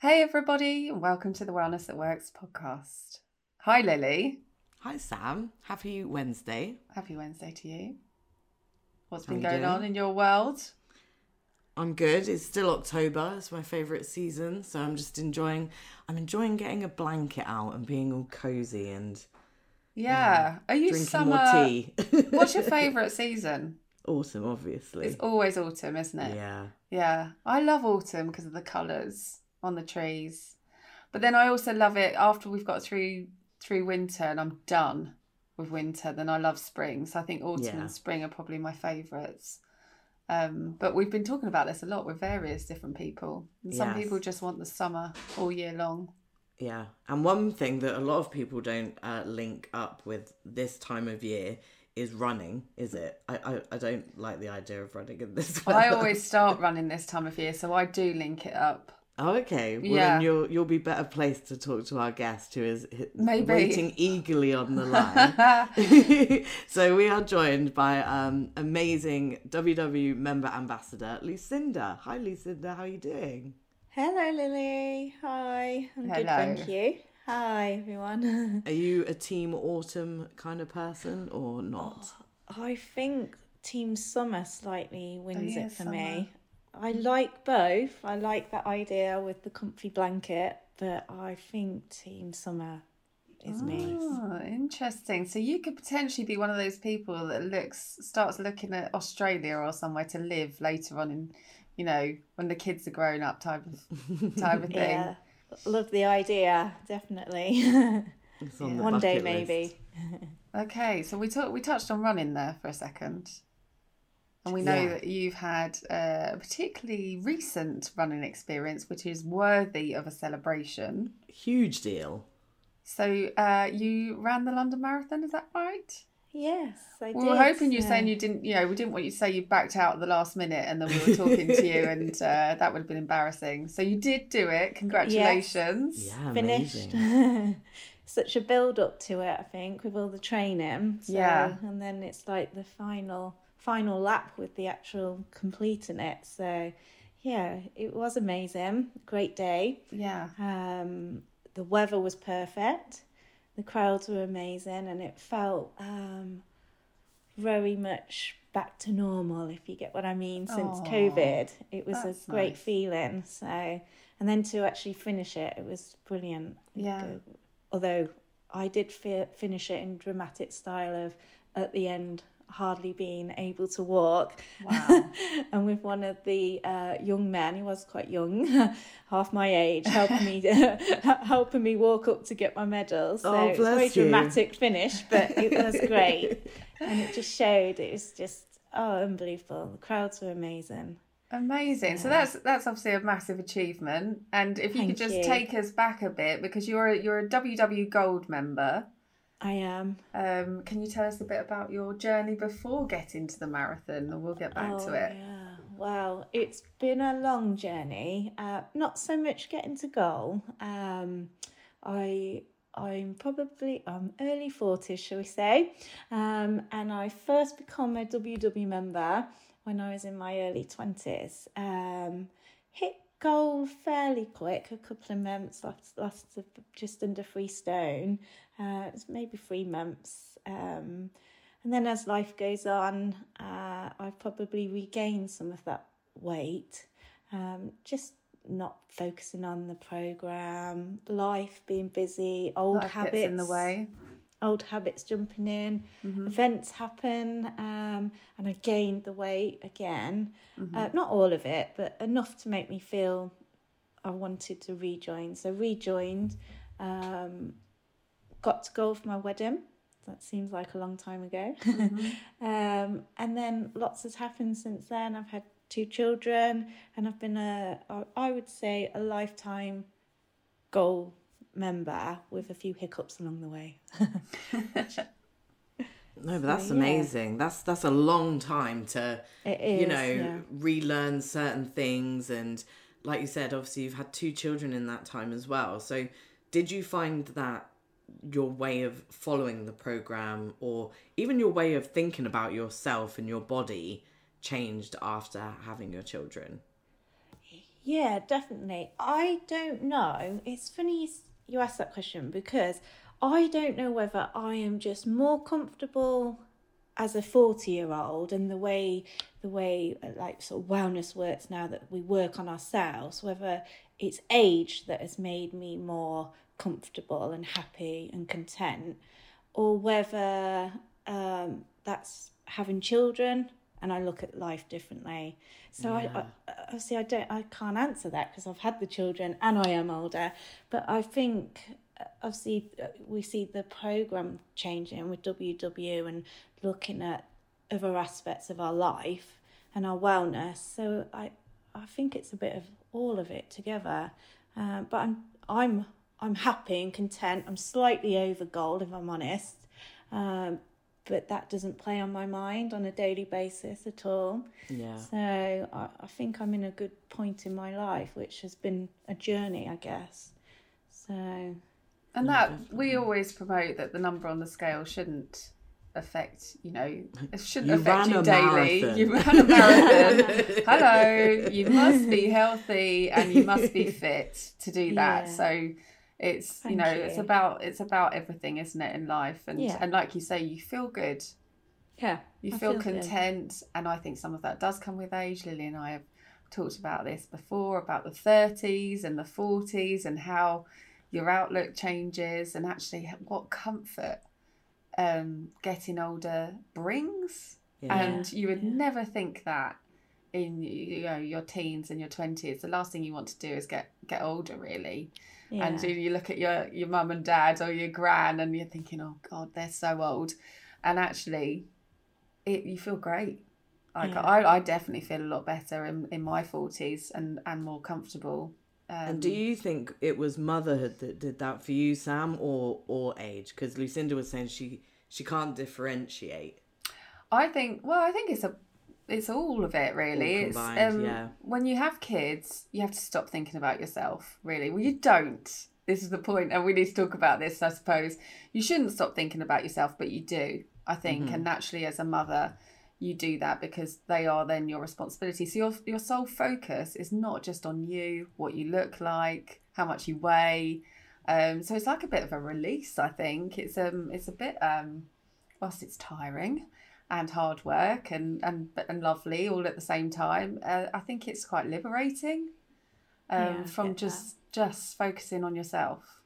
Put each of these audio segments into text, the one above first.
Hey, everybody, and welcome to the Wellness That Works podcast. Hi, Lily. Hi, Sam. Happy Wednesday. Happy Wednesday to you. What's How been going doing? on in your world? I'm good. It's still October. It's my favourite season, so I'm just enjoying. I'm enjoying getting a blanket out and being all cozy and Yeah. Are you drinking summer? more tea. What's your favourite season? Autumn, obviously. It's always autumn, isn't it? Yeah. Yeah. I love autumn because of the colours on the trees. But then I also love it after we've got through through winter and I'm done with winter, then I love spring. So I think autumn Yeah. and spring are probably my favourites. Um, but we've been talking about this a lot with various different people. And some Yes. people just want the summer all year long. Yeah. And one thing that a lot of people don't uh, link up with this time of year is running, is it? I, I, I don't like the idea of running in this weather. I always start running this time of year, so I do link it up. Oh, okay. Well, Yeah. then you'll you'll be better placed to talk to our guest who is Maybe. waiting eagerly on the line. so we are joined by um, amazing WW member ambassador Lucinda. Hi, Lucinda. How are you doing? Hello, Lily. Hi. I'm good, Hello. thank you. Hi, everyone. Are you a team autumn kind of person or not? I think Team Summer slightly wins yeah, it for summer. me. I like both. I like that idea with the comfy blanket, but I think Team Summer is me. Oh, interesting. So you could potentially be one of those people that looks starts looking at Australia or somewhere to live later on in, you know, when the kids are grown up type of type of thing. Yeah. Love the idea, definitely. On the One day, list. maybe. Okay, so we talked we touched on running there for a second. And we know Yeah. that you've had uh, a particularly recent running experience, which is worthy of a celebration. Huge deal. So uh, you ran the London Marathon, is that right? Yes, I We did. were hoping you so- saying you didn't, you know, we didn't want you to say you backed out at the last minute and then we were talking to you and uh, that would have been embarrassing. So you did do it. Congratulations. Yeah, finished. amazing. Such a build up to it, I think, with all the training. So, Yeah. And then it's like the final final lap with the actual completing it. So, yeah, it was amazing. Great day. Yeah. Um, the weather was perfect. The crowds were amazing, and it felt um, very much back to normal, if you get what I mean. Since Aw, COVID, it was a great nice. feeling. So, and then to actually finish it, it was brilliant. Yeah. Although I did fi- finish it in dramatic style of at the end hardly being able to walk Wow. and with one of the uh, young men, he was quite young, half my age, helping me helping me walk up to get my medal. So Oh, it's a very bless you. dramatic finish, but it was great, and it just showed it was just oh unbelievable. The crowds were amazing. Amazing. So that's that's obviously a massive achievement. And if you could just you. take us back a bit because you're a, you're a WW Gold member. I am. Um, can you tell us a bit about your journey before getting to the marathon, and we'll get back oh, to it. Yeah. Wow, it's been a long journey. Uh, not so much getting to goal. Um, I I'm probably I'm early forties, shall we say? Um, and I first become a WW member when I was in my early twenties. Um, hit goal fairly quick, a couple of months, lost, lost just under three stone. Uh, maybe three months. Um, and then as life goes on, uh, I've probably regained some of that weight. Um, just not focusing on the program, life being busy, old Life habits in the way. Old habits jumping in, events happen, um, and I gained the weight again. Uh, not all of it, but enough to make me feel I wanted to rejoin. So rejoined, um, got to go for my wedding. That seems like a long time ago. um, and then lots has happened since then. I've had two children, and I've been a, I would say, a lifetime goal member with a few hiccups along the way. No, but that's yeah. amazing. That's that's a long time to is, you know yeah. relearn certain things and like you said obviously you've had two children in that time as well. So did you find that your way of following the program or even your way of thinking about yourself and your body changed after having your children? Yeah, definitely. I don't know. It's funny you ask that question because I don't know whether I am just more comfortable as a 40 year old and the way the way uh, like sort of wellness works now that we work on ourselves whether it's age that has made me more comfortable and happy and content or whether um, that's having children and I look at life differently. So yeah. I, I obviously I don't I can't answer that because I've had the children and I am older, but I think uh, obviously uh, we see the program changing with WW and looking at other aspects of our life and our wellness. So I I think it's a bit of all of it together. Uh, but I'm I'm I'm happy and content. I'm slightly over goal if I'm honest. Um, but that doesn't play on my mind on a daily basis at all. Yeah. So I, I think I'm in a good point in my life, which has been a journey, I guess. So. And that we always promote that the number on the scale shouldn't affect you know it shouldn't you affect you daily marathon. you ran a marathon hello you must be healthy and you must be fit to do that yeah. so it's Thank you know you. it's about it's about everything isn't it in life and yeah. and like you say you feel good yeah you feel, feel, content good. and i think some of that does come with age lily and i have talked about this before about the 30s and the 40s and how your outlook changes and actually what comfort um, getting older brings. Yeah. And you would yeah. never think that in you know your teens and your 20s the last thing you want to do is get get older really yeah. and you, you look at your your mum and dad or your gran and you're thinking oh god they're so old and actually it you feel great like yeah. I, I definitely feel a lot better in, in my 40s and and more comfortable um, and do you think it was motherhood that did that for you, Sam, or or age? Because Lucinda was saying she she can't differentiate. I think. Well, I think it's a it's all of it really. All combined, it's um, yeah. when you have kids, you have to stop thinking about yourself. Really, well, you don't. This is the point, and we need to talk about this. I suppose you shouldn't stop thinking about yourself, but you do. I think, mm-hmm. and naturally, as a mother, you do that because they are then your responsibility. So your your sole focus is not just on you, what you look like, how much you weigh. Um, so it's like a bit of a release. I think it's um it's a bit um whilst it's tiring and hard work and and and lovely all at the same time. Uh, I think it's quite liberating um, yeah, from just that. just focusing on yourself.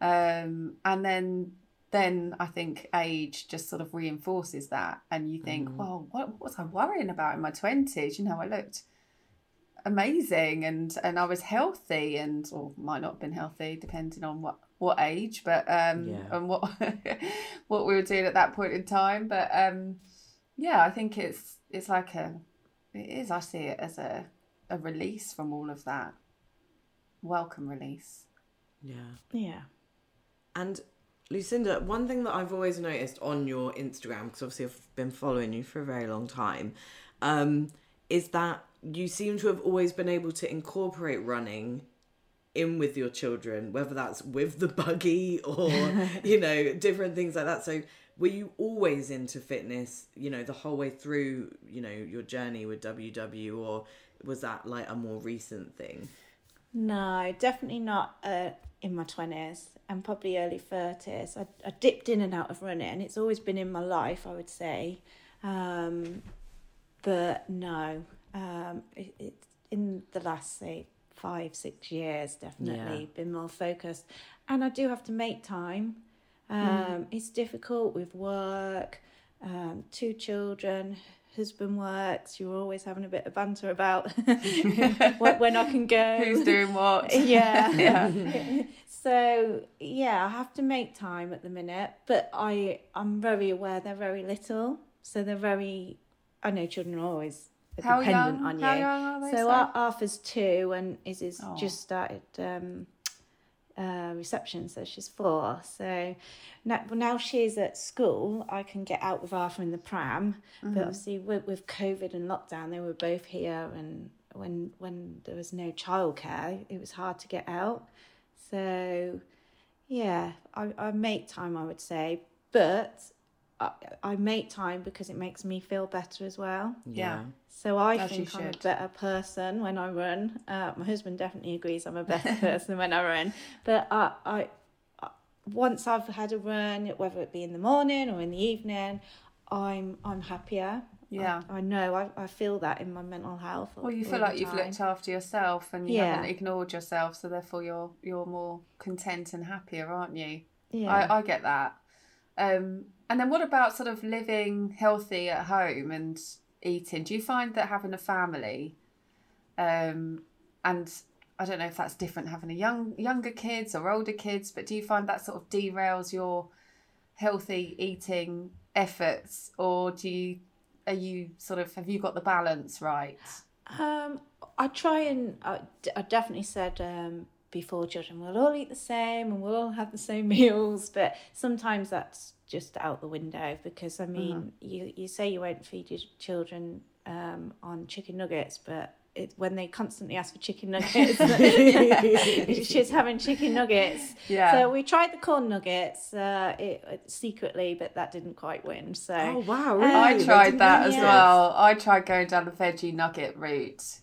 Um, and then then I think age just sort of reinforces that, and you think, mm. well, what was I worrying about in my twenties? You know, I looked amazing and and I was healthy and or might not have been healthy depending on what what age but um yeah. and what what we were doing at that point in time but um yeah I think it's it's like a it is I see it as a a release from all of that. Welcome release. Yeah. Yeah. And Lucinda, one thing that I've always noticed on your Instagram, because obviously I've been following you for a very long time, um, is that you seem to have always been able to incorporate running in with your children, whether that's with the buggy or, you know, different things like that. So were you always into fitness, you know, the whole way through, you know, your journey with WW or was that like a more recent thing? No, definitely not uh, in my 20s and probably early 30s. I, I dipped in and out of running. And it's always been in my life, I would say. Um, but no, um, it, it's in the last, say, five, six years, definitely yeah. been more focused. And I do have to make time. Um, mm. It's difficult with work, um, two children husband works, you're always having a bit of banter about when I can go. Who's doing what? Yeah. yeah. so yeah, I have to make time at the minute, but I I'm very aware they're very little, so they're very. I know children are always How dependent young? on you. How young are they? So Arthur's two, and is is oh. just started. Um, uh, reception, so she's four. So now, now she's at school, I can get out with Arthur in the pram. Mm-hmm. But obviously, with, with COVID and lockdown, they were both here, and when when there was no childcare, it was hard to get out. So, yeah, I, I make time, I would say, but I, I make time because it makes me feel better as well. Yeah. So I As think I'm a better person when I run. Uh, my husband definitely agrees I'm a better person when I run. But I, I, I, once I've had a run, whether it be in the morning or in the evening, I'm I'm happier. Yeah. I, I know. I, I feel that in my mental health. Well, you feel like you've time. looked after yourself and you Yeah. haven't ignored yourself, so therefore you're you're more content and happier, aren't you? Yeah. I, I get that. Um, and then what about sort of living healthy at home and eating? Do you find that having a family, um, and I don't know if that's different having a young younger kids or older kids, but do you find that sort of derails your healthy eating efforts, or do you are you sort of have you got the balance right? Um, I try and I, I definitely said um, before children we'll all eat the same and we'll all have the same meals, but sometimes that's just out the window because I mean you you say you won't feed your children um, on chicken nuggets, but it, when they constantly ask for chicken nuggets, she's having chicken nuggets. Yeah. So we tried the corn nuggets uh, it, it, secretly, but that didn't quite win. So Oh wow! Um, I tried that as Yeah. well. I tried going down the veggie nugget route,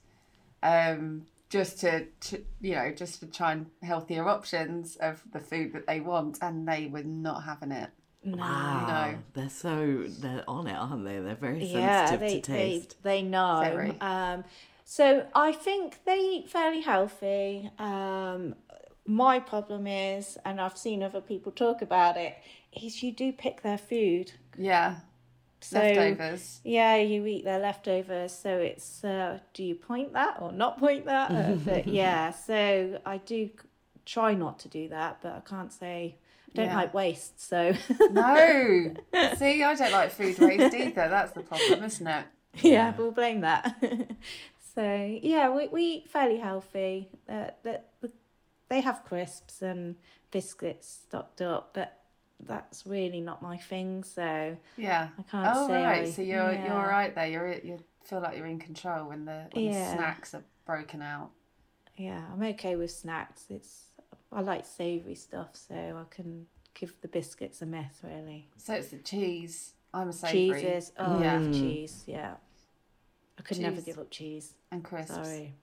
um, just to, to you know just to try and healthier options of the food that they want, and they were not having it. no. Wow, they're so they're on it, aren't they? They're very yeah, sensitive they, to they taste. they know. Very. Um, so I think they eat fairly healthy. Um, my problem is, and I've seen other people talk about it, is you do pick their food. Yeah, So leftovers. yeah, you eat their leftovers. So it's uh, do you point that or not point that? Uh, but yeah, so I do try not to do that, but I can't say. I don't Yeah. like waste, so No, see, I don't like food waste either. That's the problem, isn't it? yeah, we'll blame that. so yeah, we, we eat fairly healthy. Uh, that they have crisps and biscuits stocked up, but that's really not my thing. So Yeah. I can't oh say. right, I- so you're yeah. you're all right there. You're you feel like you're in control when the when the snacks are broken out. Yeah, I'm okay with snacks. It's I like savoury stuff, so I can give the biscuits a miss. Really, So it's the cheese. I'm a savoury. cheeses. Oh, Yeah. love cheese. Yeah, I could never give up cheese. and crisps. Sorry.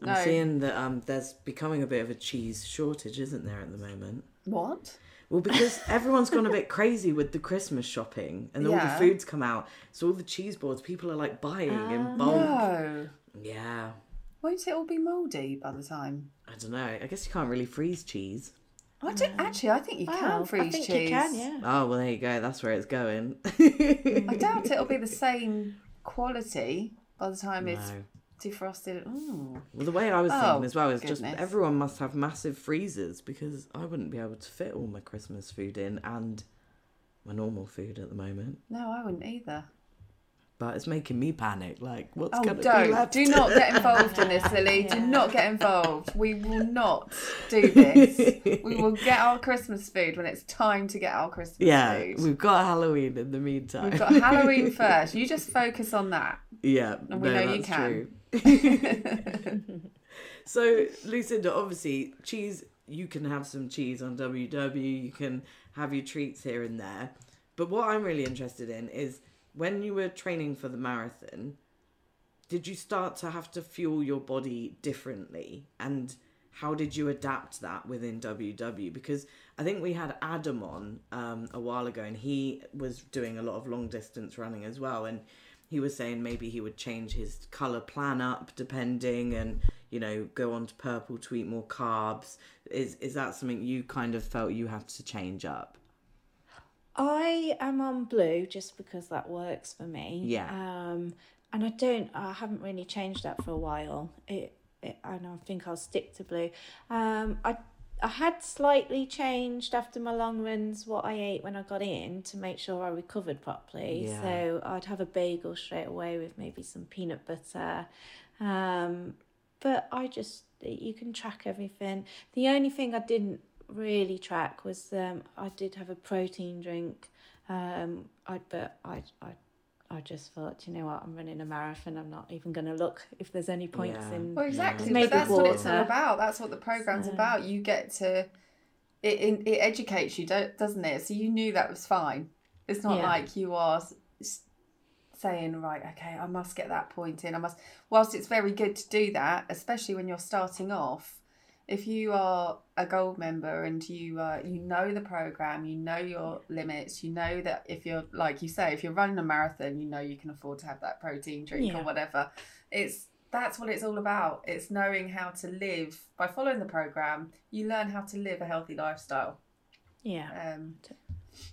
I'm No. seeing that um, there's becoming a bit of a cheese shortage, isn't there, at the moment? What? Well, because everyone's gone a bit crazy with the Christmas shopping and all the foods come out. So all the cheese boards people are like buying in ah, bulk. No. Yeah. Won't it all be mouldy by the time? I don't know. I guess you can't really freeze cheese. I don't actually. I think you can Wow, freeze I think cheese. you can. Yeah. Oh, well, there you go. That's where it's going. I doubt it'll be the same quality by the time it's No. Defrosted. Ooh. Well, the way I was Oh, thinking as well is goodness. just everyone must have massive freezers because I wouldn't be able to fit all my Christmas food in and my normal food at the moment. No, I wouldn't either. But it's making me panic. Like, what's Oh, going to be don't. left? Do not get involved in this, Lily. Do not get involved. We will not do this. we will get our Christmas food when it's time to get our Christmas yeah, food. we've got Halloween in the meantime. We've got Halloween first. You just focus on that. Yeah, And we no, know you that's can. true. so, Lucinda, obviously, cheese. You can have some cheese on WW. You can have your treats here and there. But what I'm really interested in is when you were training for the marathon. Did you start to have to fuel your body differently, and how did you adapt that within WW? Because I think we had Adam on um, a while ago, and he was doing a lot of long distance running as well, and he was saying maybe he would change his color plan up depending and you know go on to purple to eat more carbs is is that something you kind of felt you had to change up I am on blue just because that works for me. Yeah. Um, and I don't, I haven't really changed that for a while. It, it and I think I'll stick to blue. Um, I, I had slightly changed after my long runs what I ate when I got in to make sure I recovered properly. Yeah. So I'd have a bagel straight away with maybe some peanut butter. Um, but I just, you can track everything. The only thing I didn't really track was um, I did have a protein drink. Um, I but I I I just thought, you know what, I'm running a marathon. I'm not even going to look if there's any points Yeah. in. Well, exactly. Maybe but that's what it's all about. That's what the program's about. You get to. It, it, it educates you, don't, doesn't it? So you knew that was fine. It's not Yeah. like you are s- s- saying, right, okay, I must get that point in. I must. Whilst it's very good to do that, especially when you're starting off, if you are a gold member and you uh, you know the program, you know your limits, you know that if you're like you say, if you're running a marathon, you know you can afford to have that protein drink Yeah. or whatever. It's that's what it's all about. It's knowing how to live by following the program. You learn how to live a healthy lifestyle. Yeah. Um,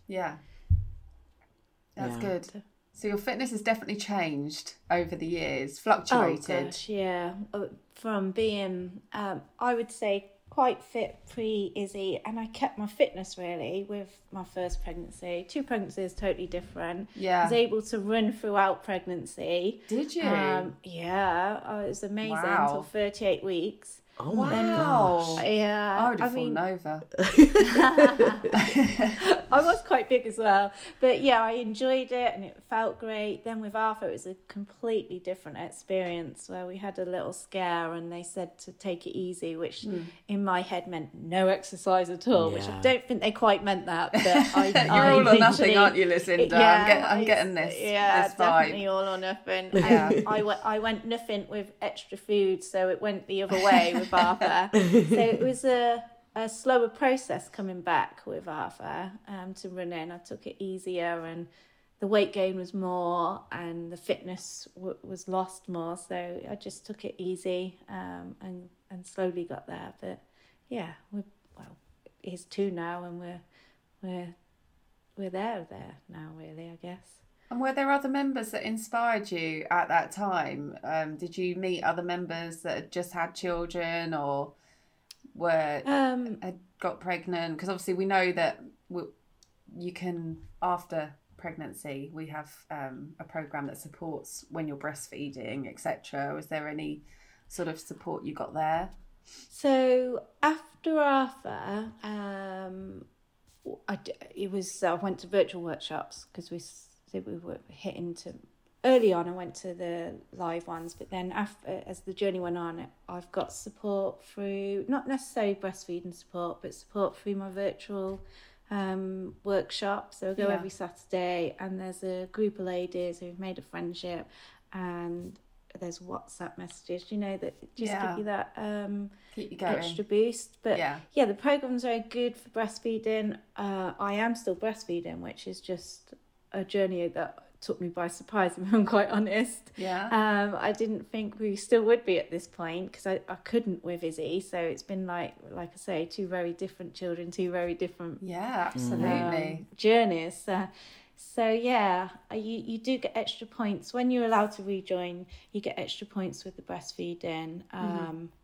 yeah, that's Yeah. good. So your fitness has definitely changed over the years, Oh fluctuated. gosh, yeah. Uh, From being, um, I would say, quite fit pre Izzy, and I kept my fitness really with my first pregnancy. Two pregnancies, totally different. I yeah. was able to run throughout pregnancy. Did you? Um, yeah, oh, it was amazing Wow. until 38 weeks. Oh my wow. gosh. Yeah, I would have I mean, fallen over. I was quite big as well. But yeah, I enjoyed it and it felt great. Then with Arthur, it was a completely different experience where we had a little scare and they said to take it easy, which hmm. in my head meant no exercise at all, which I don't think they quite meant that. But I, You're I all or nothing, aren't you, Lucinda? I'm, get, I'm getting this. Yeah, this vibe. definitely all or nothing. Yeah. And I went, I went nothing with extra food, so it went the other way with Arthur. so it was a, a slower process coming back with Arthur um, to run in. I took it easier, and the weight gain was more, and the fitness w- was lost more. So I just took it easy um, and and slowly got there. But yeah, we're well, he's two now, and we're we're we're there there now. Really, I guess. And were there other members that inspired you at that time? Um, did you meet other members that had just had children or were Um, had got pregnant? Because obviously we know that we, you can after pregnancy we have um, a program that supports when you're breastfeeding, etc. Was there any sort of support you got there? So after Arthur, um, I it was I went to virtual workshops because we we were hitting to early on. I went to the live ones, but then after as the journey went on, I've got support through not necessarily breastfeeding support, but support through my virtual um workshop so I go Yeah. every Saturday and there's a group of ladies who've made a friendship and there's WhatsApp messages, you know, that just Yeah. give you that um Keep you extra boost. But Yeah. yeah, the program's very good for breastfeeding. Uh, I am still breastfeeding, which is just a journey that took me by surprise. If I'm quite honest. Yeah. Um, I didn't think we still would be at this point because I, I couldn't with Izzy. So it's been like like I say, two very different children, two very different yeah, absolutely. um, journeys. Uh, so yeah, uh, you you do get extra points when you're allowed to rejoin. You get extra points with the breastfeeding. Um, I,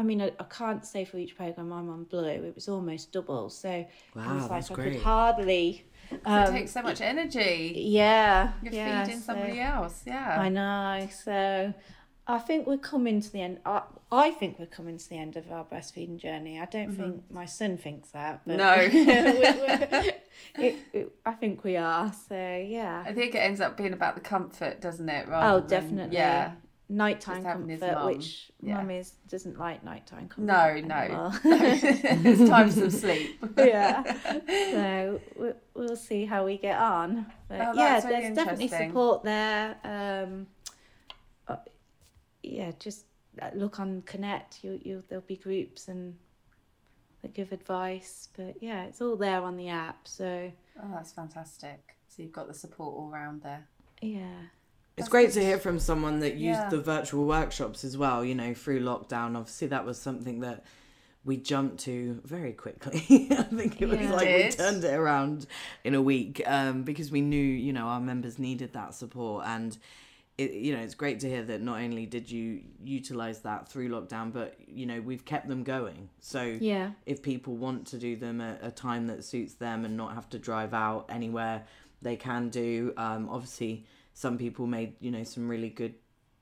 I mean, I, I can't say for each program I'm on blue. It was almost double, so it Wow, was like that's I great. could hardly. it Um, takes so much energy. yeah, You're yeah, feeding so- somebody else. Yeah. I know. So I think we're coming to the end. I, I think we're coming to the end of our breastfeeding journey. I don't think my son thinks that. But No. we're- we're- it, it, I think we are. So yeah. I think it ends up being about the comfort, doesn't it? Rather Oh, than- definitely. Yeah. Nighttime Just having his comfort, mum. which Yeah. mum is doesn't like nighttime comfort. No, no. it's time for some sleep. yeah. So we, we'll see how we get on. But Oh, yeah, really there's definitely support there. Um, uh, yeah, just uh, look on Connect. You you there'll be groups and that give advice. But yeah, it's all there on the app. So Oh, that's fantastic. So you've got the support all round there. yeah. It's great good. to hear from someone that used Yeah. the virtual workshops as well, you know, through lockdown. Obviously, that was something that we jumped to very quickly. I think it was Yeah. like we turned it around in a week um, because we knew, you know, our members needed that support. And, it, you know, it's great to hear that not only did you utilize that through lockdown, but, you know, we've kept them going. So, Yeah. if people want to do them at a time that suits them and not have to drive out anywhere, they can do. Um, obviously, some people made you know some really good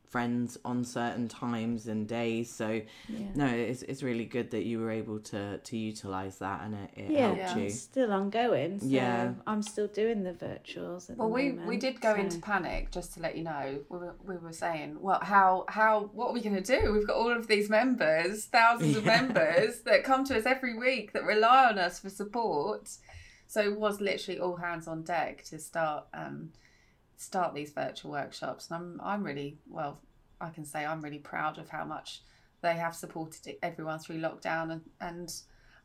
friends on certain times and days. So Yeah. no, it's it's really good that you were able to to utilize that and it, it Yeah, helped Yeah. you. it's still ongoing. So Yeah. I'm still doing the virtuals at Well, the we, moment. we did go so- into panic just to let you know. We were, we were saying, well, how how what are we going to do? We've got all of these members, thousands of members that come to us every week that rely on us for support. So it was literally all hands on deck to start um, start these virtual workshops, and I'm I'm really well. I can say I'm really proud of how much they have supported everyone through lockdown and and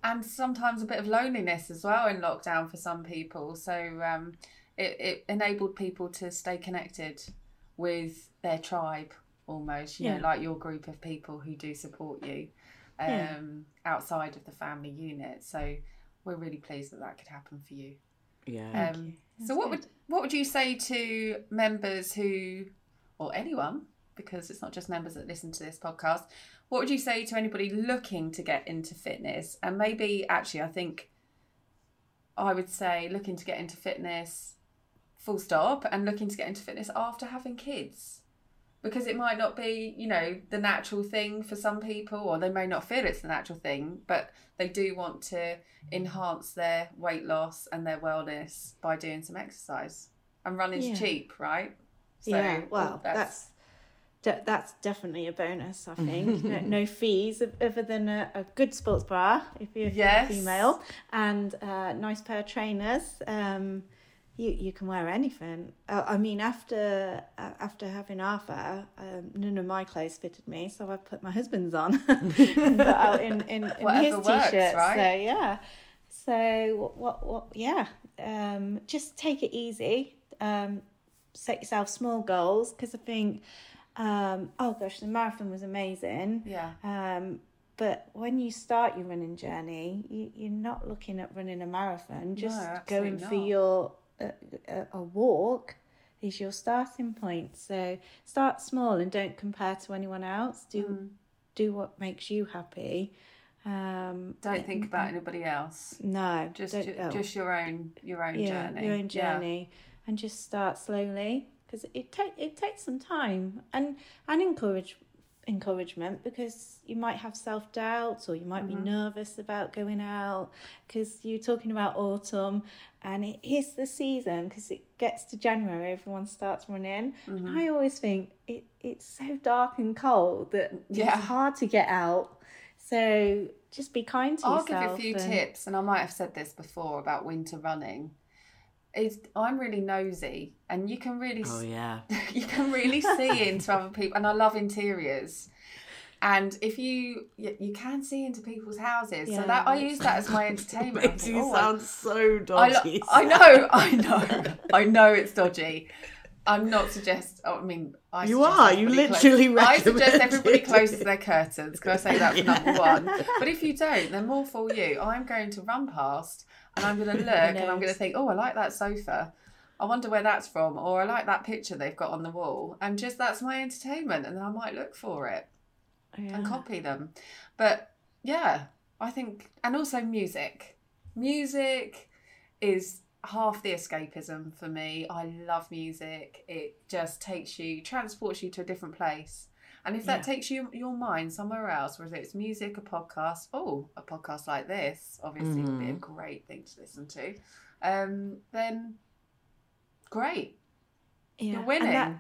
and sometimes a bit of loneliness as well in lockdown for some people. So um, it, it enabled people to stay connected with their tribe almost, you Yeah. know, like your group of people who do support you um, Yeah. outside of the family unit. So we're really pleased that that could happen for you. Yeah. Um, so That's what good. would what would you say to members who, or anyone, because it's not just members that listen to this podcast. What would you say to anybody looking to get into fitness? And maybe actually, I think I would say looking to get into fitness, full stop, and looking to get into fitness after having kids. Because it might not be, you know, the natural thing for some people, or they may not feel it's the natural thing, but they do want to enhance their weight loss and their wellness by doing some exercise. And running's Yeah. cheap, right? yeah, well, that's de- that's definitely a bonus. I think no, no fees other than a, a good sports bra if you're Yes. female and a nice pair of trainers. Um, you you can wear anything. Uh, I mean, after uh, after having Arthur, um, none of my clothes fitted me, so I put my husband's on out in in, in Whatever his works, t-shirts. right? So yeah. So what what, what yeah. Um, just take it easy. Um, set yourself small goals because I think, um, oh gosh, the marathon was amazing. yeah, Um, but when you start your running journey, you, you're not looking at running a marathon. Just absolutely going for not. your uh, a, a walk is your starting point. So start small and don't compare to anyone else. Do Mm. do what makes you happy. Um, don't think about anybody else. no, Just ju- oh just your own your own yeah, journey. your own Yeah. journey, and just start slowly because it take it takes some time and and encourage encouragement because you might have self doubts or you might Mm-hmm. be nervous about going out because you're talking about autumn and it is the season because it gets to January everyone starts running Mm-hmm. and I always think it it's so dark and cold that Yeah. it's hard to get out so just be kind to I'll yourself give you a few and- tips, and I might have said this before about winter running. Is I'm really nosy, and you can really Oh yeah. you can really see into other people and i love interiors. And if you you, can see into people's houses. So that i use that as my entertainment. I Makes think, you "Oh, I- sound so I, dodgy. lo- I know i know i know it's dodgy. I'm not suggest oh, i mean I You are, you literally close- i suggest everybody closes their curtains can i say that for Yeah. number one. But if you don't then more for you. I'm going to run past and i'm going to look and i'm going to think oh i like that sofa I wonder where that's from, or I like that picture they've got on the wall, and just that's my entertainment, and then I might look for it and copy them. But yeah, I think, and also music. Music is half the escapism for me. I love music. It just takes you, transports you to a different place. And if that Yeah. takes you your mind somewhere else, whether it's music, a podcast, oh, a podcast like this, obviously would be a great thing to listen to. Um, then great. Yeah, You're winning. that,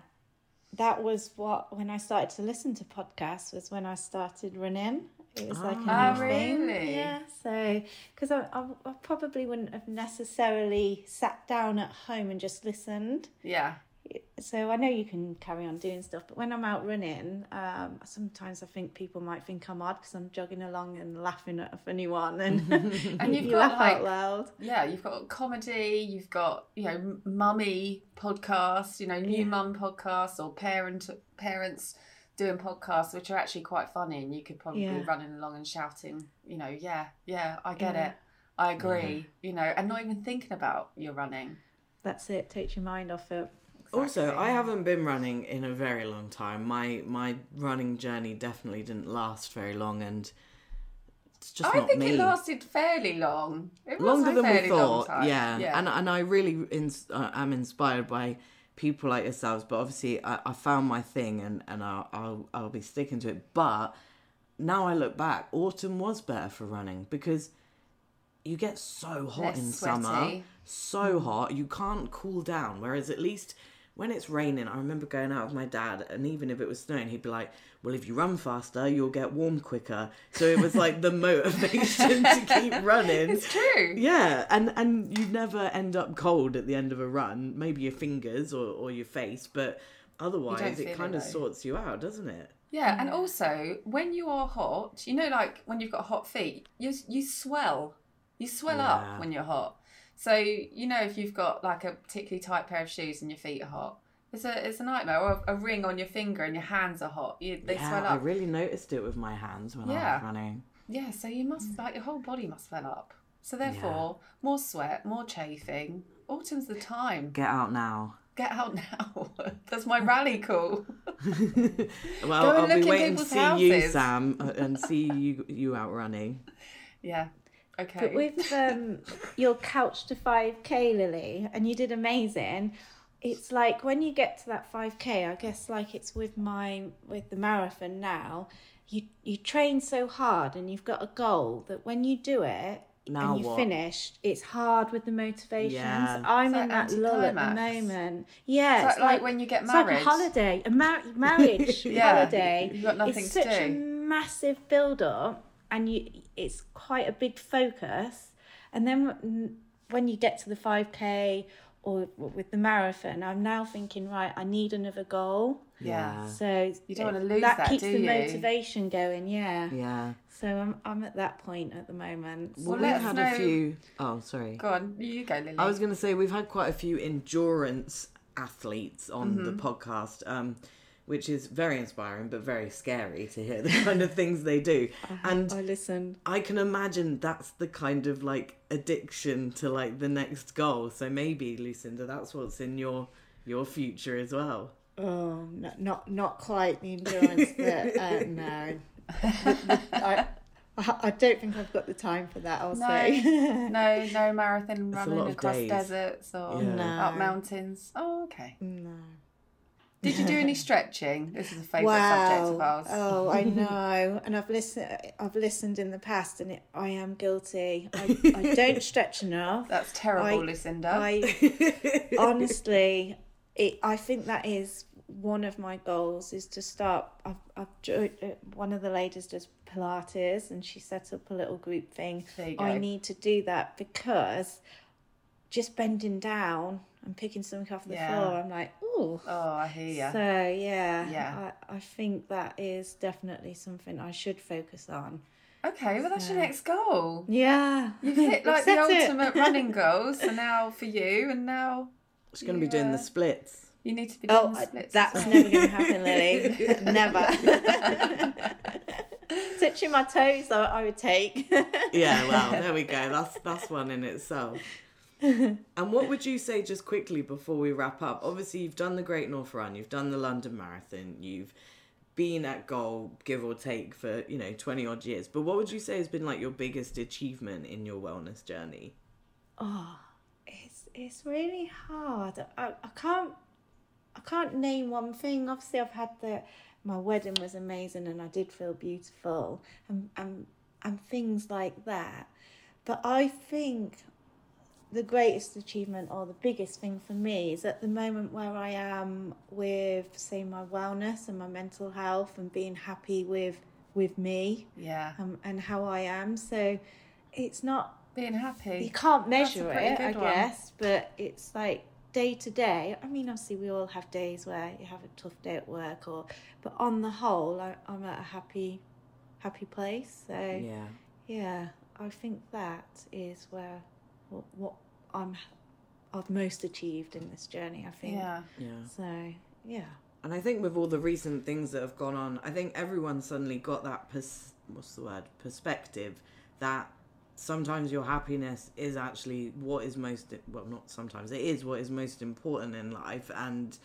that was what when I started to listen to podcasts was when I started running. It was like a new Ah, thing. Yeah. So because I, I, I probably wouldn't have necessarily sat down at home and just listened. Yeah. So I know you can carry on doing stuff, but when I'm out running, um, sometimes I think people might think I'm odd because I'm jogging along and laughing at a funny one, and, And you've you got, laugh like, out loud. yeah, you've got comedy, you've got you know mummy podcasts, you know new Yeah. mum podcasts or parent parents doing podcasts which are actually quite funny, and you could probably Yeah. be running along and shouting, you know, yeah, yeah, I get Yeah. it, I agree, you know, and not even thinking about your running. That's it. Takes your mind off it. Also. I haven't been running in a very long time. My my running journey definitely didn't last very long, and it's just I not think me. it lasted fairly long. It Longer than we thought, yeah. yeah. And and I really ins- uh, am inspired by people like yourselves. But obviously, I, I found my thing, and and I'll, I'll I'll be sticking to it. But now I look back, autumn was better for running because you get so hot Less in sweaty. summer, so hot you can't cool down. Whereas at least when it's raining, I remember going out with my dad, and even if it was snowing, he'd be like, "Well, if you run faster, you'll get warm quicker." So it was like the motivation to keep running. It's true. Yeah, and and you never end up cold at the end of a run. Maybe your fingers or, or your face, but otherwise feel it it, kind of though. sorts you out, doesn't it? Yeah, and also when you are hot, you know, like when you've got hot feet, you you swell, you swell Yeah. up when you're hot. So you know if you've got like a particularly tight pair of shoes and your feet are hot, it's a it's a nightmare. Or a, a ring on your finger and your hands are hot, you, they yeah, swell I up. really noticed it with my hands when I Yeah. was running. Yeah, so you must mm. like your whole body must swell up. So therefore, more sweat, more chafing. Autumn's the time. Get out now. Get out now. That's my rally call. well, I'll be in waiting to see you. Sam, and see you you out running. Yeah. Okay. But with um, your couch to 5k, Lily, and you did amazing. It's like when you get to that 5k, I guess like it's with my with the marathon now, you you train so hard and you've got a goal that when you do it Now and you what? finished, it's hard with the motivations. Yeah. I'm It's in that lull at the moment. Yeah, It's like- like when you get married. it's like a holiday, a mar- marriage Yeah, holiday. you've got nothing it's to such a massive build up, and you it's quite a big focus. And then when you get to the five k or with the marathon, I'm now thinking right, I need another goal. yeah. So You don't it- wanna lose that, that keeps do the you? motivation going. Yeah. Yeah. So I'm I'm at that point at the moment. Well, let we've had know- a few. Oh, sorry. Go on, you go, Lily. I was going to say we've had quite a few endurance athletes on the Mm-hmm. podcast, um, which is very inspiring but very scary to hear the kind of things they do. And I listened. I can imagine that's the kind of like addiction to like the next goal. So maybe Lucinda, that's what's in your your future as well. Oh, no, not not quite the endurance, but uh, no. I, I I don't think I've got the time for that. I'll No. say. no, no marathon running across days. deserts or Yeah. No. up mountains. Oh, okay. no. Did you do any stretching? This is a favourite subject of ours. Oh, I know. And I've listened. I've listened in the past, and it, I am guilty. I, I don't stretch enough. That's terrible, I- Lucinda. I honestly, it. I think that is one of my goals is to start. I've, I've joined, uh, one of the ladies does Pilates, and she set up a little group thing. There you I need to do that because just bending down and picking something off the Yeah. floor, I'm like, oh. oh, I hear you. So yeah, Yeah. I, I think that is definitely something I should focus on. okay, well, that's your next goal. Yeah, You've hit like the ultimate running goal. so now for you, and now She's going to be doing the splits. you need to be oh, doing Oh, the I- splits. that's never going to happen, Lily. never. Touching my toes, I, I would take. Yeah, well, there we go. That's that's one in itself. and what would you say just quickly before we wrap up? Obviously, you've done the Great North Run, you've done the London Marathon, you've been at goal, give or take, for you know twenty odd years. But what would you say has been like your biggest achievement in your wellness journey? Oh, it's it's really hard. I, I can't I can't name one thing. Obviously, I've had the my wedding was amazing and I did feel beautiful and and and things like that. But I think the greatest achievement or the biggest thing for me is at the moment where I am with say my wellness and my mental health and being happy with with me yeah, um, and how I am. So it's not being happy. you can't measure it, I one. guess, but it's like day to day. I mean, obviously, we all have days where you have a tough day at work, or but on the whole, I, I'm at a happy, happy place. So yeah. Yeah. I think that is where what, what I'm I've most achieved in this journey. I think. Yeah, Yeah. So yeah. And I think with all the recent things that have gone on, I think everyone suddenly got that pers- what's the word perspective that sometimes your happiness is actually what is most well not sometimes it is what is most important in life and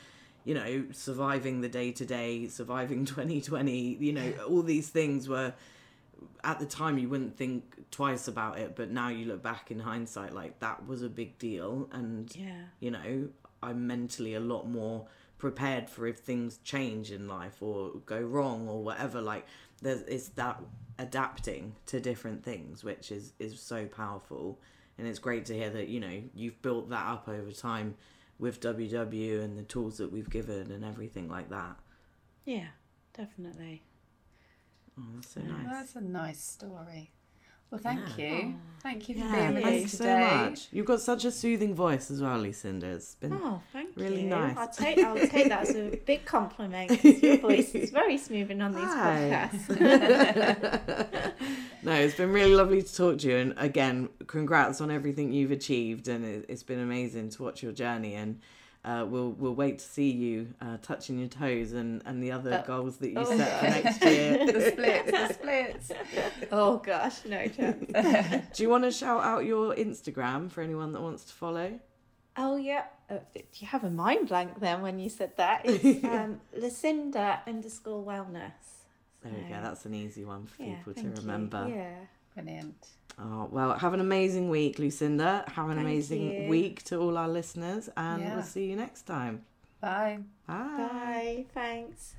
you know surviving the day to day surviving 2020 you know all these things were at the time you wouldn't think twice about it but now you look back in hindsight like that was a big deal and Yeah. you know i'm mentally a lot more prepared for if things change in life or go wrong or whatever like there's it's that adapting to different things which is is so powerful and it's great to hear that you know you've built that up over time with WW and the tools that we've given and everything like that. Yeah, definitely. Oh, that's so nice. That's a nice story. Well, thank Yeah. you. Thank you for Yeah, being with thanks us so much. You've got such a soothing voice as well, Lucinda. It's been Oh, thank Really you. nice. I'll take I'll take that as a big compliment. 'cause your voice is very smooth and on these Hi. podcasts. no, it's been really lovely to talk to you. And again, congrats on everything you've achieved. And it, it's been amazing to watch your journey. And uh, we'll we'll wait to see you uh, touching your toes and, and the other Uh, goals that you oh. set for next year. the splits, the splits. oh gosh, no chance. Do you want to shout out your Instagram for anyone that wants to follow? Oh yeah. Uh, do you have a mind blank then when you said that? It's um, Lucinda underscore wellness. There we go. That's an easy one for yeah, people to thank you. remember. Yeah. Brilliant. Oh, well, have an amazing week, Lucinda. Have an Thank amazing you. week to all our listeners, and Yeah. we'll see you next time. Bye. Bye. Bye. Thanks.